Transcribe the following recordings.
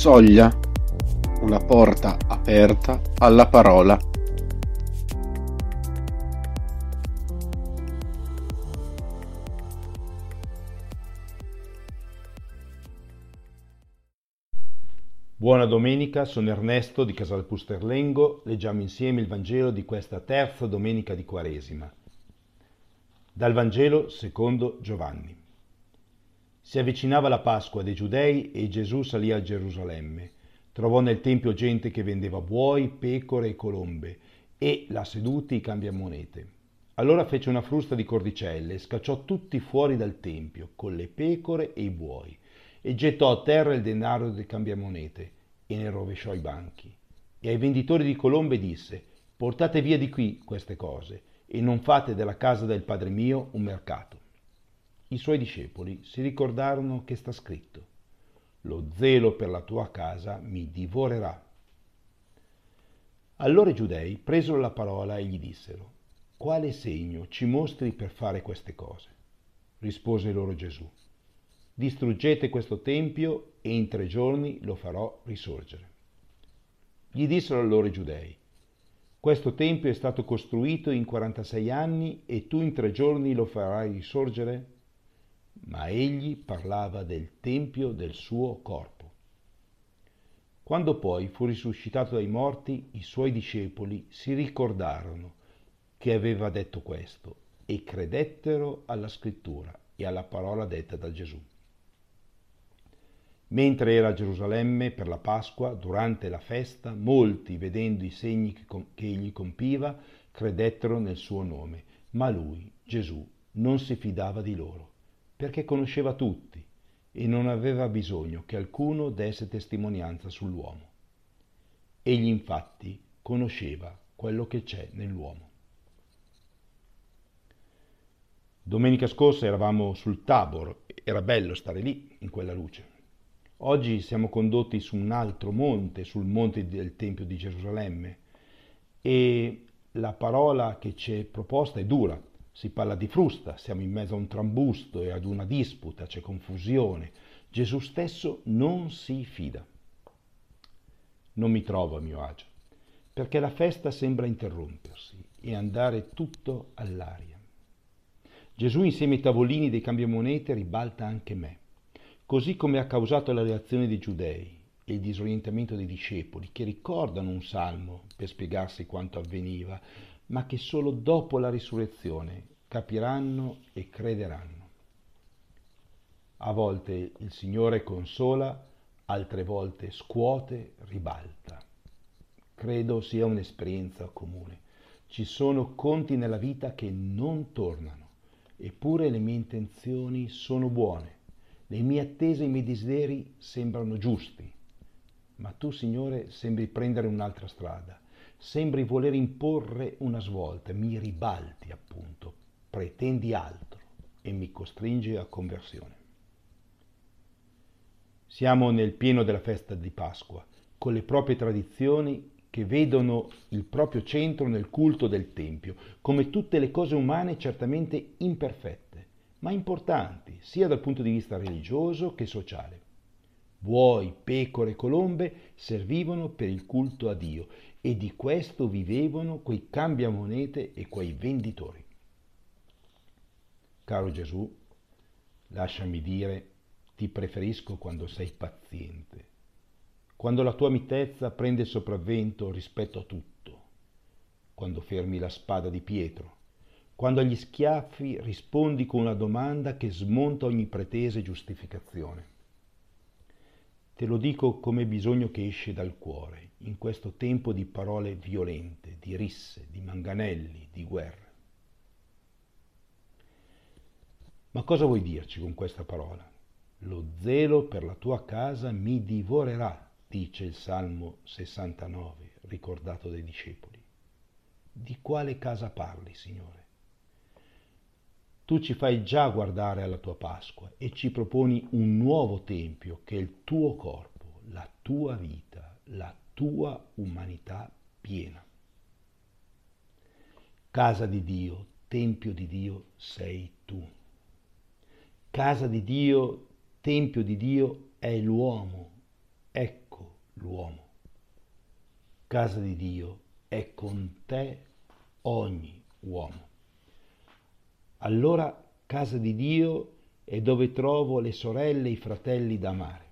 Soglia, una porta aperta alla parola. Buona domenica, sono Ernesto di Casal Pusterlengo, leggiamo insieme il Vangelo di questa terza domenica di Quaresima. Dal Vangelo secondo Giovanni. Si avvicinava la Pasqua dei Giudei e Gesù salì a Gerusalemme. Trovò nel Tempio gente che vendeva buoi, pecore e colombe e, là seduti, i cambiamonete. Allora fece una frusta di cordicelle e scacciò tutti fuori dal Tempio, con le pecore e i buoi, e gettò a terra il denaro dei cambiamonete e ne rovesciò i banchi. E ai venditori di colombe disse, portate via di qui queste cose e non fate della casa del Padre mio un mercato i suoi discepoli si ricordarono che sta scritto, lo zelo per la tua casa mi divorerà. Allora i giudei presero la parola e gli dissero, quale segno ci mostri per fare queste cose? Rispose loro Gesù, distruggete questo tempio e in tre giorni lo farò risorgere. Gli dissero allora i giudei, questo tempio è stato costruito in 46 anni e tu in tre giorni lo farai risorgere? Ma egli parlava del tempio del suo corpo. Quando poi fu risuscitato dai morti, i suoi discepoli si ricordarono che aveva detto questo e credettero alla scrittura e alla parola detta da Gesù. Mentre era a Gerusalemme per la Pasqua, durante la festa, molti, vedendo i segni che egli compiva, credettero nel suo nome, ma lui, Gesù, non si fidava di loro perché conosceva tutti e non aveva bisogno che alcuno desse testimonianza sull'uomo. Egli infatti conosceva quello che c'è nell'uomo. Domenica scorsa eravamo sul Tabor, era bello stare lì in quella luce. Oggi siamo condotti su un altro monte, sul monte del Tempio di Gerusalemme, e la parola che ci è proposta è dura, si parla di frusta, siamo in mezzo a un trambusto e ad una disputa, c'è confusione. Gesù stesso non si fida. Non mi trovo a mio agio, perché la festa sembra interrompersi e andare tutto all'aria. Gesù insieme ai tavolini dei cambiamonete ribalta anche me, così come ha causato la reazione dei giudei e il disorientamento dei discepoli, che ricordano un salmo per spiegarsi quanto avveniva, ma che solo dopo la risurrezione capiranno e crederanno. A volte il Signore consola, altre volte scuote, ribalta. Credo sia un'esperienza comune. Ci sono conti nella vita che non tornano, eppure le mie intenzioni sono buone, le mie attese e i miei desideri sembrano giusti, ma tu, Signore, sembri prendere un'altra strada sembri voler imporre una svolta, mi ribalti appunto, pretendi altro e mi costringi a conversione. Siamo nel pieno della festa di Pasqua, con le proprie tradizioni che vedono il proprio centro nel culto del Tempio, come tutte le cose umane certamente imperfette, ma importanti sia dal punto di vista religioso che sociale. Buoi, pecore e colombe servivano per il culto a Dio e di questo vivevano quei cambiamonete e quei venditori. Caro Gesù, lasciami dire, ti preferisco quando sei paziente, quando la tua mitezza prende il sopravvento rispetto a tutto, quando fermi la spada di Pietro, quando agli schiaffi rispondi con una domanda che smonta ogni pretesa e giustificazione. Te lo dico come bisogno che esce dal cuore, in questo tempo di parole violente, di risse, di manganelli, di guerre. Ma cosa vuoi dirci con questa parola? Lo zelo per la tua casa mi divorerà, dice il Salmo 69, ricordato dai discepoli. Di quale casa parli, Signore? Tu ci fai già guardare alla tua Pasqua e ci proponi un nuovo Tempio che è il tuo corpo, la tua vita, la tua umanità piena. Casa di Dio, Tempio di Dio sei tu. Casa di Dio, Tempio di Dio è l'uomo. Ecco l'uomo. Casa di Dio è con te ogni uomo. Allora casa di Dio è dove trovo le sorelle e i fratelli da amare.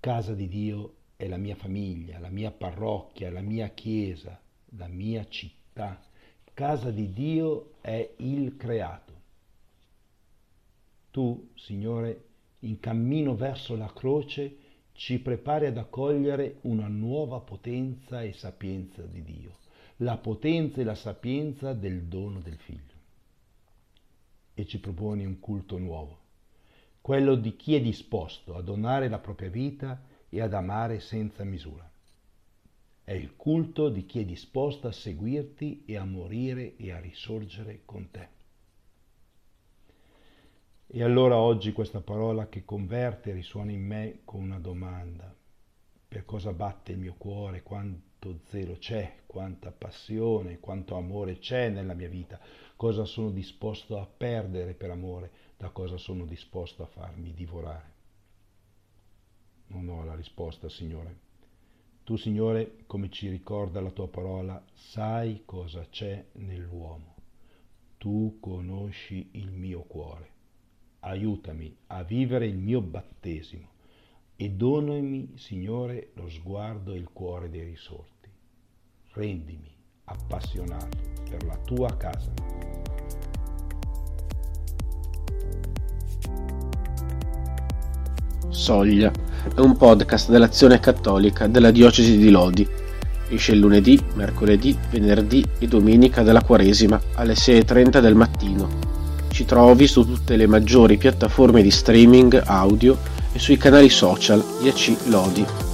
Casa di Dio è la mia famiglia, la mia parrocchia, la mia chiesa, la mia città. Casa di Dio è il creato. Tu, Signore, in cammino verso la croce, ci prepari ad accogliere una nuova potenza e sapienza di Dio, la potenza e la sapienza del dono del Figlio. E ci proponi un culto nuovo, quello di chi è disposto a donare la propria vita e ad amare senza misura. È il culto di chi è disposto a seguirti e a morire e a risorgere con te. E allora oggi questa parola che converte risuona in me con una domanda. Per cosa batte il mio cuore? Quanto zelo c'è? Quanta passione? Quanto amore c'è nella mia vita? Cosa sono disposto a perdere per amore? Da cosa sono disposto a farmi divorare? Non ho la risposta, Signore. Tu, Signore, come ci ricorda la tua parola, sai cosa c'è nell'uomo. Tu conosci il mio cuore. Aiutami a vivere il mio battesimo e donami, Signore, lo sguardo e il cuore dei risorti. Rendimi appassionato per la tua casa. Soglia è un podcast dell'Azione Cattolica della Diocesi di Lodi. Esce lunedì, mercoledì, venerdì e domenica della Quaresima alle 6.30 del mattino. Ci trovi su tutte le maggiori piattaforme di streaming audio e sui canali social IAC Lodi.